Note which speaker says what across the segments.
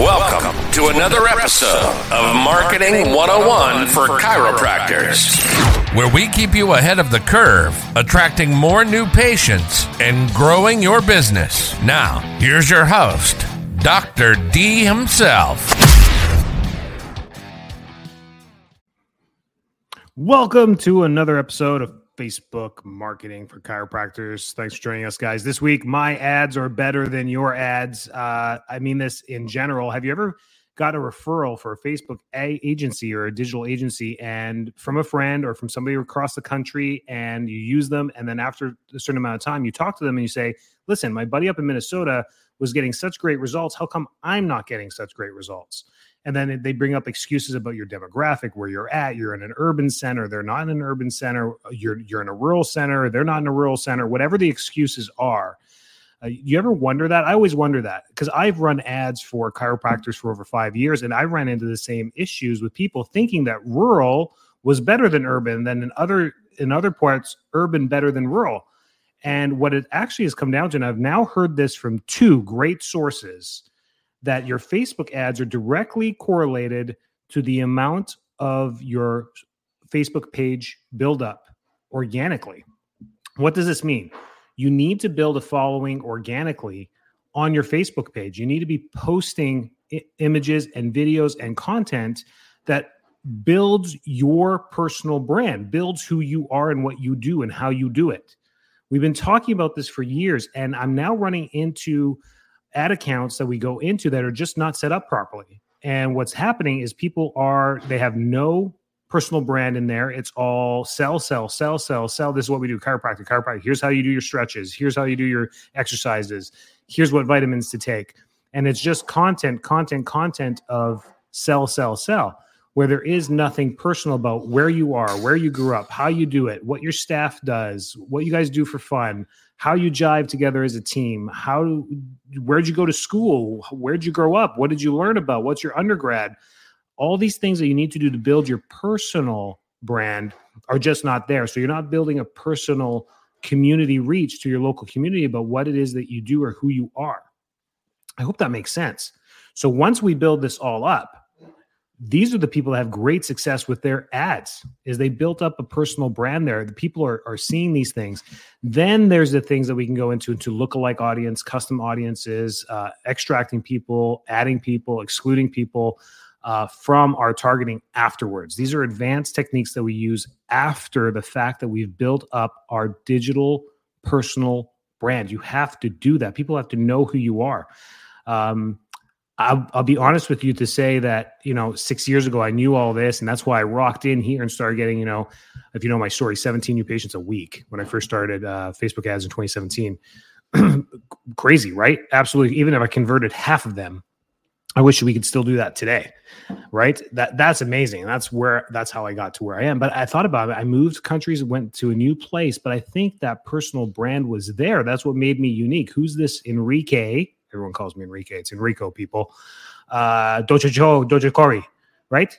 Speaker 1: Welcome to another episode of Marketing 101 for Chiropractors, where we keep you ahead of the curve, attracting more new patients and growing your business. Now, here's your host, Dr. D himself.
Speaker 2: Welcome to another episode of Facebook Marketing for Chiropractors. Thanks for joining us, guys. This week, my ads are better than your ads. Uh, I mean this in general. Have you ever got a referral for a Facebook a- agency or a digital agency and from a friend or from somebody across the country and you use them and then after a certain amount of time you talk to them and you say listen my buddy up in minnesota was getting such great results how come i'm not getting such great results and then they bring up excuses about your demographic where you're at you're in an urban center they're not in an urban center you're you're in a rural center they're not in a rural center whatever the excuses are. Uh, you ever wonder that? I always wonder that because i've run ads for chiropractors for over five years and i ran into the same issues with people thinking that rural was better than urban than in other in other parts urban better than rural. And what it actually has come down to and i've now heard this from two great sources that your Facebook ads are directly correlated to the amount of your Facebook page build up organically. What does this mean? You need to build a following organically on your Facebook page. You need to be posting I- images and videos and content that builds your personal brand, builds who you are and what you do and how you do it. We've been talking about this for years, and I'm now running into ad accounts that we go into that are just not set up properly. And what's happening is people are they have no personal brand in there. It's all sell, sell, sell, sell, sell. This is what we do. Chiropractic, chiropractic. Here's how you do your stretches. Here's how you do your exercises. Here's what vitamins to take. And it's just content, content, content of sell, sell, sell, where there is nothing personal about where you are, where you grew up, how you do it, what your staff does, what you guys do for fun, how you jive together as a team, how where'd you go to school, where'd you grow up, what did you learn about, what's your undergrad, all these things that you need to do to build your personal brand are just not there. So you're not building a personal community reach to your local community about what it is that you do or who you are. I hope that makes sense. So once we build this all up, these are the people that have great success with their ads is they built up a personal brand there. The people are, are seeing these things. Then there's the things that we can go into into lookalike audience custom audiences uh, extracting people adding people excluding people uh, from our targeting afterwards. These are advanced techniques that we use after the fact that we've built up our digital personal brand. You have to do that. People have to know who you are. Um, I'll, I'll, be honest with you to say that you know six years ago I knew all this, and that's why I rocked in here and started getting you know, if you know my story, 17 new patients a week when I first started uh, Facebook ads in 2017. Crazy, right? Absolutely. Even if I converted half of them, I wish we could still do that today, right? That that's amazing. That's where that's how I got to where I am. But I thought about it. I moved countries, went to a new place, but I think that personal brand was there. That's what made me unique. Who's this Enrique? Everyone calls me Enrique. It's Enrico, people. Uh, Dojo Dojo Cori, right?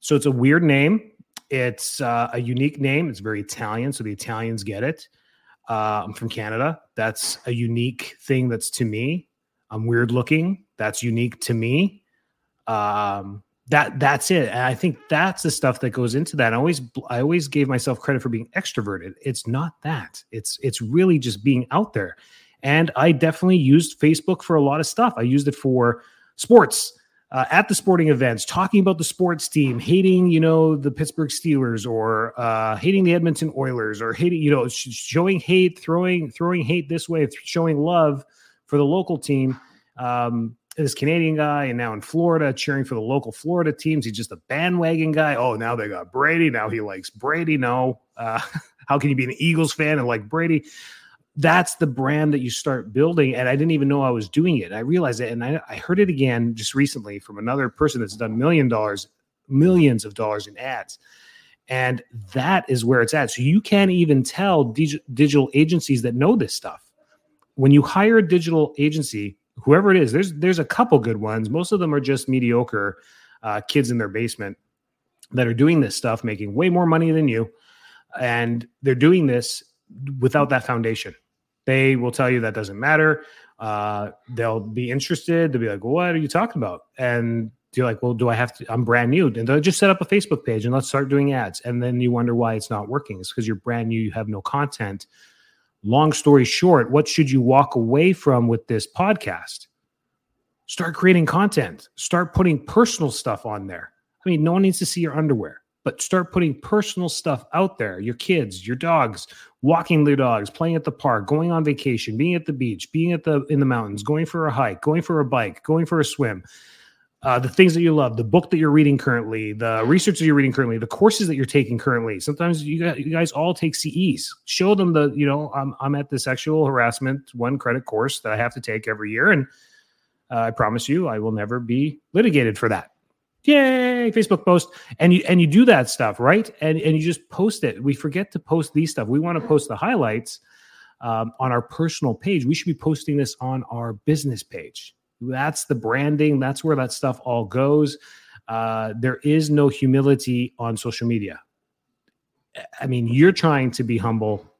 Speaker 2: So it's a weird name. It's uh, a unique name. It's very Italian, so the Italians get it. Uh, I'm from Canada. That's a unique thing that's to me. I'm weird looking. That's unique to me. Um, that that's it. And I think that's the stuff that goes into that. I always I always gave myself credit for being extroverted. It's not that. It's it's really just being out there. And I definitely used Facebook for a lot of stuff. I used it for sports, uh, at the sporting events, talking about the sports team, hating, you know, the Pittsburgh Steelers or uh, hating the Edmonton Oilers or hating, you know, showing hate, throwing throwing hate this way, showing love for the local team. Um, this Canadian guy, and now in Florida, cheering for the local Florida teams. He's just a bandwagon guy. Oh, now they got Brady. Now he likes Brady. No, uh, how can you be an Eagles fan and like Brady? That's the brand that you start building. And I didn't even know I was doing it. I realized it. And I, I heard it again just recently from another person that's done million dollars, millions of dollars in ads. And that is where it's at. So you can't even tell dig- digital agencies that know this stuff. When you hire a digital agency, whoever it is, there's there's a couple good ones. Most of them are just mediocre uh, kids in their basement that are doing this stuff, making way more money than you, and they're doing this without that foundation. They will tell you that doesn't matter. uh, they'll be interested. They'll be like, "What are you talking about?" And you're like, "Well, do I have to? I'm brand new." And they'll just set up a Facebook page and let's start doing ads. And then you wonder why it's not working. It's because you're brand new. You have no content. Long story short, what should you walk away from with this podcast? Start creating content. Start putting personal stuff on there. I mean, no one needs to see your underwear, but start putting personal stuff out there. Your kids, your dogs, walking their dogs, playing at the park, going on vacation, being at the beach, being at the in the mountains, going for a hike, going for a bike, going for a swim. Uh, the things that you love, the book that you're reading currently, the research that you're reading currently, the courses that you're taking currently. Sometimes you, got, you guys all take CEs. Show them the, you know, I'm, I'm at the sexual harassment one credit course that I have to take every year. And uh, I promise you, I will never be litigated for that yay facebook post. And you and you do that stuff right? And and you just post it. We forget to post these stuff. We want to post the highlights um, on our personal page. We should be posting this on our business page. That's the branding. That's where that stuff all goes. Uh, there is no humility on social media. I mean you're trying to be humble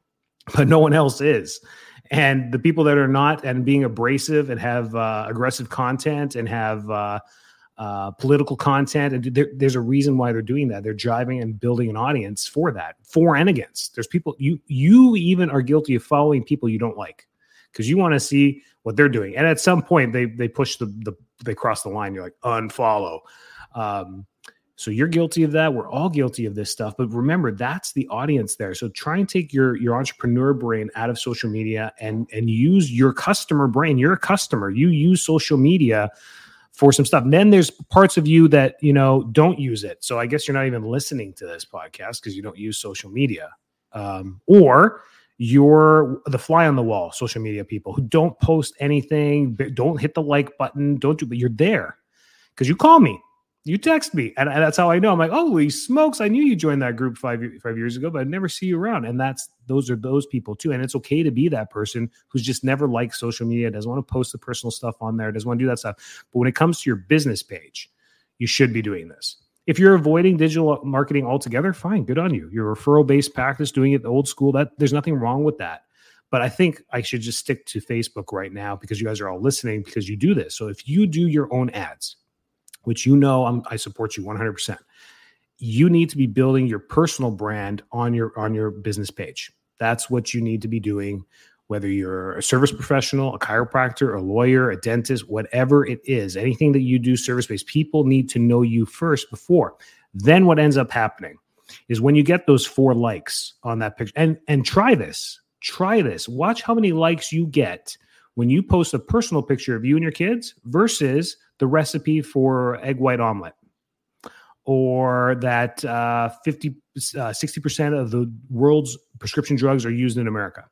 Speaker 2: but no one else is. And the people that are not and being abrasive and have uh, aggressive content and have uh, uh, political content. And there, there's a reason why they're doing that. They're driving and building an audience for that, for and against. There's people you you even are guilty of following people you don't like because you want to see what they're doing. And at some point, they they push the the they cross the line. You're like unfollow. Um, so you're guilty of that. We're all guilty of this stuff. But remember, that's the audience there. So try and take your your entrepreneur brain out of social media and and use your customer brain. You're a customer. You use social media for some stuff. And then there's parts of you that, you know, don't use it. So I guess you're not even listening to this podcast because you don't use social media. Um, or you're the fly on the wall social media people who don't post anything, don't hit the like button, don't do, but you're there because you call me you text me and, and, that's how i know. I'm like oh, holy smokes i knew you joined that group five five years ago but i never see you around. And that's those are those people too. And it's okay to be that person who's just never liked social media doesn't want to post the personal stuff on there doesn't want to do that stuff. But when it comes to your business page you should be doing this. If you're avoiding digital marketing altogether fine good on you. Your referral based practice doing it the old school that there's nothing wrong with that. But I think I should just stick to Facebook right now because you guys are all listening because you do this. So if you do your own ads, which you know I'm, I support you 100%. You need to be building your personal brand on your on your business page. That's what you need to be doing whether you're a service professional, a chiropractor, a lawyer, a dentist, whatever it is, anything that you do service based, people need to know you first before. Then what ends up happening is when you get those four likes on that picture, and and try this, try this. Watch how many likes you get when you post a personal picture of you and your kids versus the recipe for egg white omelet or that uh, 50 uh, 60% of the world's prescription drugs are used in america.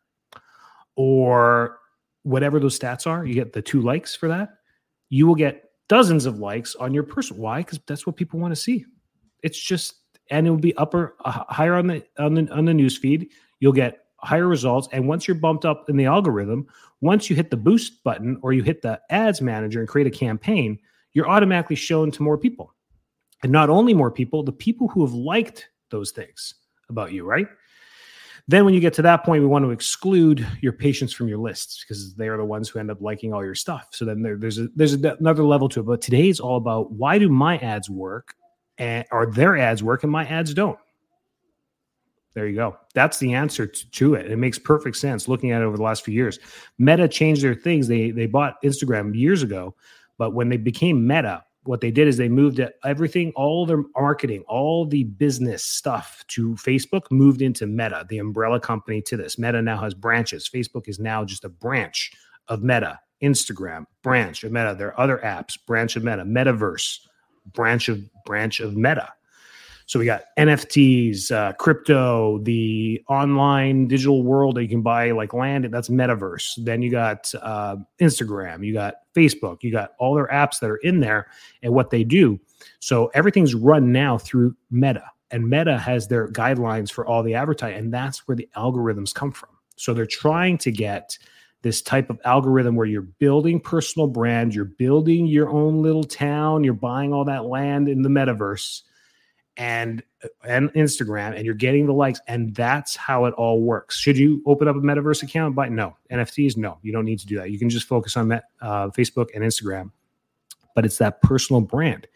Speaker 2: Or whatever those stats are you get the two likes for that you will get dozens of likes on your person. Why? Because that's what people want to see. It's just and it will be upper uh, higher on the on the on the news feed you'll get higher results and once you're bumped up in the algorithm once you hit the boost button or you hit the ads manager and create a campaign, you're automatically shown to more people. And not only more people, the people who have liked those things about you, right? Then, when you get to that point, we want to exclude your patients from your lists because they are the ones who end up liking all your stuff. So then there, there's a, there's a, another level to it. But today is all about why do my ads work, and or their ads work and my ads don't. There you go. That's the answer to, to, it. It makes perfect sense looking at it over the last few years. Meta changed their things. They they bought Instagram years ago, but when they became Meta, what they did is they moved everything, all their marketing, all the business stuff to Facebook, moved into Meta, the umbrella company to this. Meta now has branches. Facebook is now just a branch of Meta. Instagram, branch of Meta. There are other apps, branch of Meta. Metaverse, branch of branch of Meta. So we got NFTs, uh, crypto, the online digital world that you can buy like land. That's metaverse. Then you got uh, Instagram, you got Facebook, you got all their apps that are in there and what they do. So everything's run now through Meta, and Meta has their guidelines for all the advertising, and that's where the algorithms come from. So they're trying to get this type of algorithm where you're building personal brand, you're building your own little town, you're buying all that land in the metaverse and and Instagram, and you're getting the likes, and that's how it all works. Should you open up a metaverse account? But no, NFTs, no, you don't need to do that. You can just focus on uh, Facebook and Instagram, but it's that personal brand.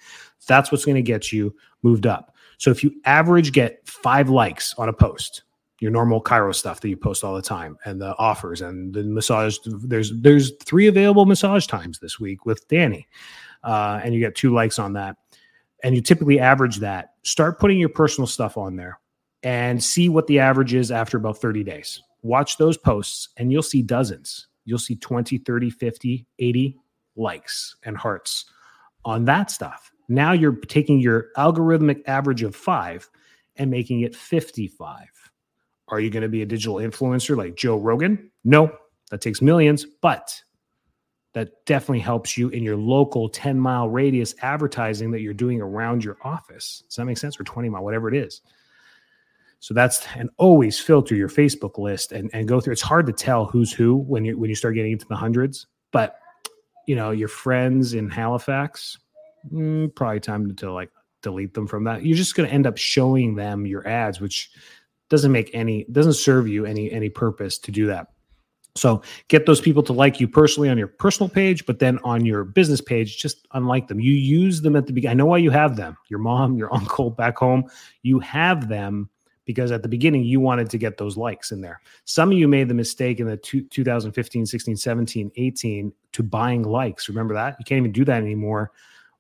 Speaker 2: That's what's going to get you moved up. So if you average get five likes on a post, your normal chiro stuff that you post all the time, and the offers and the massage, there's there's three available massage times this week with Danny, uh, and you get two likes on that and you typically average that, start putting your personal stuff on there and see what the average is after about 30 days. Watch those posts and you'll see dozens. You'll see 20, 30, 50, 80 likes and hearts on that stuff. Now you're taking your algorithmic average of five and making it 55. Are you going to be a digital influencer like Joe Rogan? No, that takes millions, but that definitely helps you in your local 10 mile radius advertising that you're doing around your office. Does that make sense? Or 20 mile, whatever it is. So that's and always filter your Facebook list and, and go through. It's hard to tell who's who when you when you start getting into the hundreds, but you know, your friends in Halifax, mm, probably time to, to like delete them from that. You're just going to end up showing them your ads, which doesn't make any doesn't serve you any any purpose to do that. So get those people to like you personally on your personal page, but then on your business page, just unlike them. You use them at the beginning. I know why you have them. Your mom, your uncle back home, you have them because at the beginning you wanted to get those likes in there. Some of you made the mistake in the two, 2015, 16, 17, 18 to buying likes. Remember that? You can't even do that anymore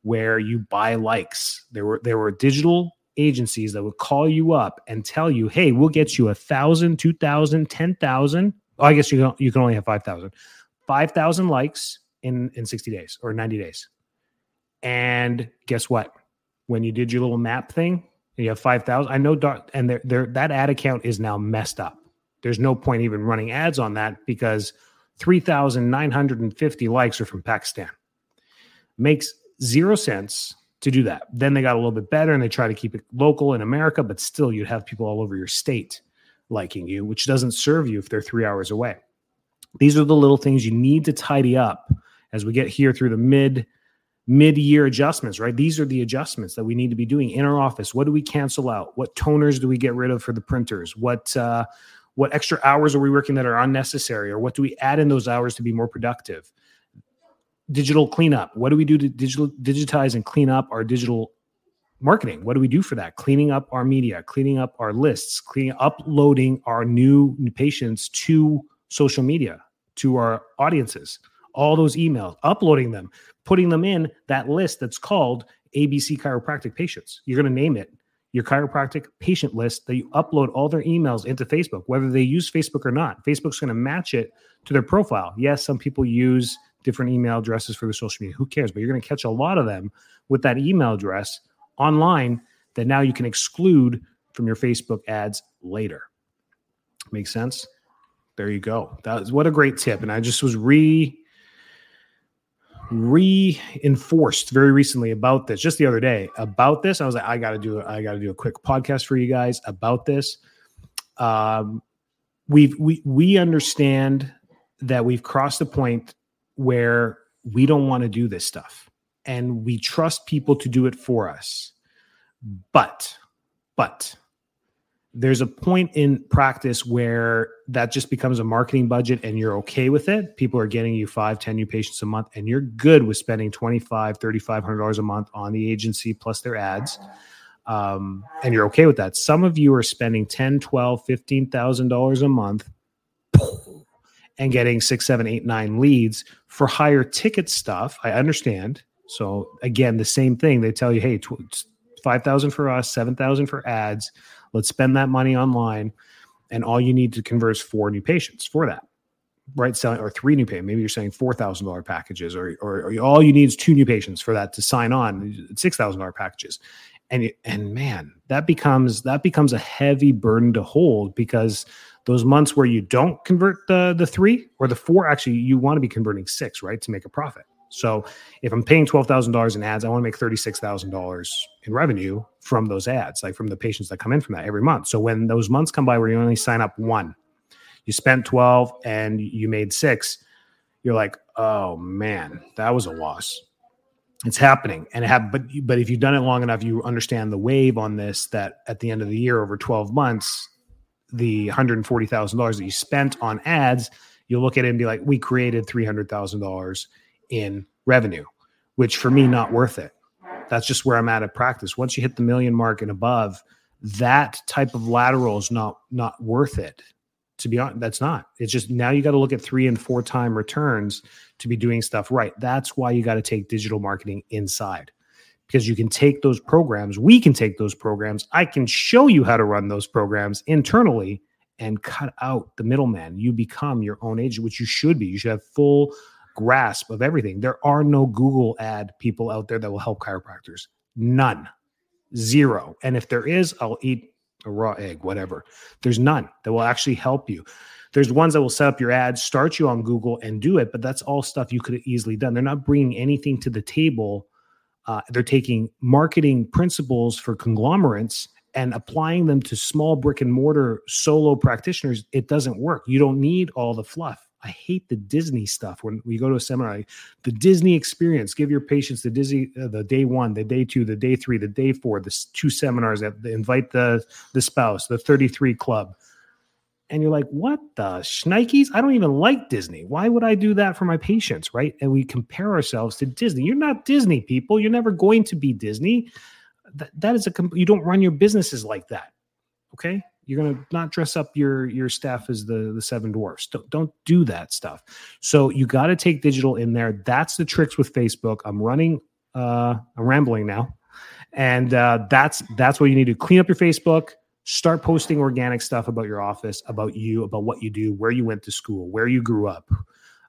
Speaker 2: where you buy likes. There were there were digital agencies that would call you up and tell you, "Hey, we'll get you a thousand, two thousand, ten thousand I guess you can, you can only have 5,000. 5,000 likes in, in 60 days or 90 days. And guess what? When you did your little map thing, you have 5,000. I know, dark, and they're, they're, that ad account is now messed up. There's no point even running ads on that because 3,950 likes are from Pakistan. Makes zero sense to do that. Then they got a little bit better and they try to keep it local in America, but still you'd have people all over your state liking you, which doesn't serve you if they're three hours away. These are the little things you need to tidy up as we get here through the mid mid-year adjustments, right? These are the adjustments that we need to be doing in our office. What do we cancel out? What toners do we get rid of for the printers? What uh, what extra hours are we working that are unnecessary, or what do we add in those hours to be more productive? Digital cleanup. What do we do to digital digitize and clean up our digital marketing. What do we do for that? Cleaning up our media, cleaning up our lists, cleaning uploading our new, patients to social media, to our audiences, all those emails, uploading them, putting them in that list that's called ABC chiropractic patients. You're going to name it your chiropractic patient list that you upload all their emails into Facebook, whether they use Facebook or not. Facebook's going to match it to their profile. Yes, some people use different email addresses for their social media. Who cares? But you're going to catch a lot of them with that email address online that now you can exclude from your Facebook ads later. Makes sense? There you go. That was what a great tip. And I just was re reinforced very recently about this just the other day about this i was like i gotta do i gotta do a quick podcast for you guys about this um we've we we understand that we've crossed the point where we don't want to do this stuff and we trust people to do it for us. But, but there's a point in practice where that just becomes a marketing budget and you're okay with it. People are getting you five, 10 new patients a month, and you're good with spending 25, $3,500 a month on the agency plus their ads. Um, and you're okay with that. Some of you are spending 10, 12, $15,000 a month and getting six, seven, eight, nine leads for higher ticket stuff. I understand so again, the same thing. They tell you, hey, tw- five thousand for us, seven thousand for ads. Let's spend that money online, and all you need to convert four new patients for that. Right, selling or three new patients. Maybe you're saying four thousand dollar packages, or, or, or all you need is two new patients for that to sign on. Six thousand dollar packages, and and man, that becomes that becomes a heavy burden to hold because those months where you don't convert the the three or the four, actually, you want to be converting six, right, to make a profit. So if I'm paying twelve thousand dollars in ads, I want to make thirty six thousand dollars in revenue from those ads, like from the patients that come in from that every month. So when those months come by where you only sign up one, you spent twelve and you made six, you're like, oh man, that was a loss. It's happening, and have but but if you've done it long enough, you understand the wave on this. That at the end of the year, over twelve months, the hundred and forty thousand dollars that you spent on ads, you'll look at it and be like, we created three hundred thousand dollars in revenue, which for me not worth it. That's just where I'm at at practice. Once you hit the million mark and above, that type of lateral is not not worth it to be honest that's not it's just now you got to look at three and four time returns to be doing stuff right that's why you got to take digital marketing inside because you can take those programs we can take those programs i can show you how to run those programs internally and cut out the middleman you become your own agent which you should be you should have full grasp of everything there are no google ad people out there that will help chiropractors none zero and if there is i'll eat a raw egg, whatever. There's none that will actually help you. There's ones that will set up your ads, start you on Google, and do it, but that's all stuff you could have easily done. They're not bringing anything to the table. Uh, they're taking marketing principles for conglomerates and applying them to small brick and mortar solo practitioners. It doesn't work. You don't need all the fluff. I hate the Disney stuff when we go to a seminar. Like, the Disney experience. Give your patients the Disney, uh, the day one, the day two, the day three, the day four, the two seminars that invite the the spouse, the thirty three club, and you're like, what the shnikes? I don't even like Disney. Why would I do that for my patients, right? And we compare ourselves to Disney. You're not Disney people. You're never going to be Disney. That, that is a you don't run your businesses like that. Okay, you're going to not dress up your your staff as the the seven dwarfs. Don't don't do that stuff. So you got to take digital in there. That's the tricks with Facebook. I'm running. Uh, I'm rambling now, and uh, that's that's what you need to clean up your Facebook. Start posting organic stuff about your office, about you, about what you do, where you went to school, where you grew up,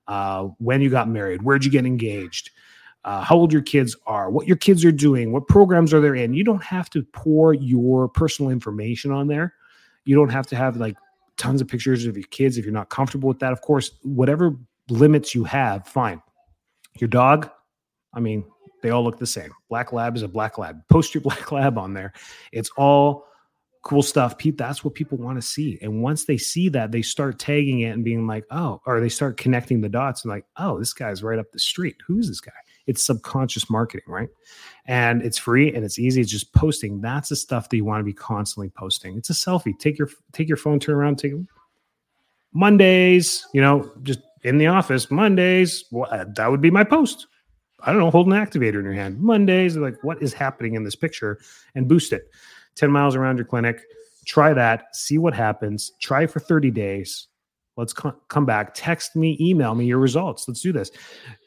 Speaker 2: uh, when you got married, where'd you get engaged. Uh, how old your kids are, what your kids are doing, what programs are they in. You don't have to pour your personal information on there you don't have to have like tons of pictures of your kids if you're not comfortable with that. Of course, whatever limits you have, fine. Your dog, I mean, they all look the same. Black lab is a black lab. Post your black lab on there. It's all cool stuff. Pete, that's what people want to see. And once they see that, they start tagging it and being like, oh, or they start connecting the dots and like, oh, this guy's right up the street. Who's this guy? It's subconscious marketing, right? And it's free and it's easy. It's just posting. That's the stuff that you want to be constantly posting. It's a selfie. Take your take your phone, turn around, take Mondays, you know, just in the office, Mondays. Well, that would be my post. I don't know, hold an activator in your hand. Mondays, like, what is happening in this picture? And boost it. 10 miles around your clinic. Try that. See what happens. Try for 30 days. Let's come back. Text me, email me your results. Let's do this.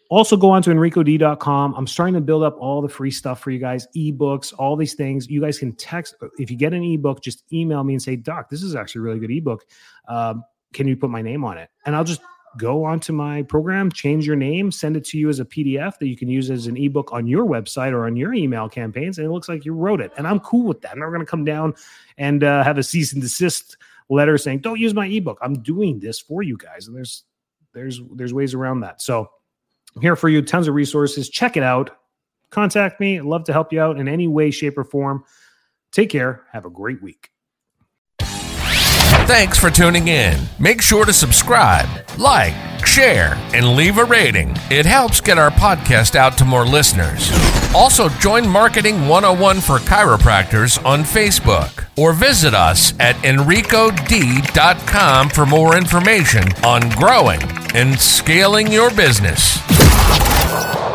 Speaker 2: Also, go on to enricod.com. I'm starting to build up all the free stuff for you guys, ebooks, all these things. You guys can text. If you get an ebook, just email me and say, Doc, this is actually a really good ebook. Um, can you put my name on it? And I'll just go onto my program, change your name, send it to you as a PDF that you can use as an ebook on your website or on your email campaigns. And it looks like you wrote it. And I'm cool with that. I'm not going to come down and uh, have a cease and desist letter saying, don't use my ebook. I'm doing this for you guys. And there's, there's, there's ways around that. So, I'm here for you. Tons of resources. Check it out. Contact me. I'd love to help you out in any way, shape, or form. Take care. Have a great week.
Speaker 1: Thanks for tuning in. Make sure to subscribe, like, share, and leave a rating. It helps get our podcast out to more listeners. Also, join Marketing 101 for Chiropractors on Facebook or visit us at enricod.com for more information on growing and scaling your business. Podcast.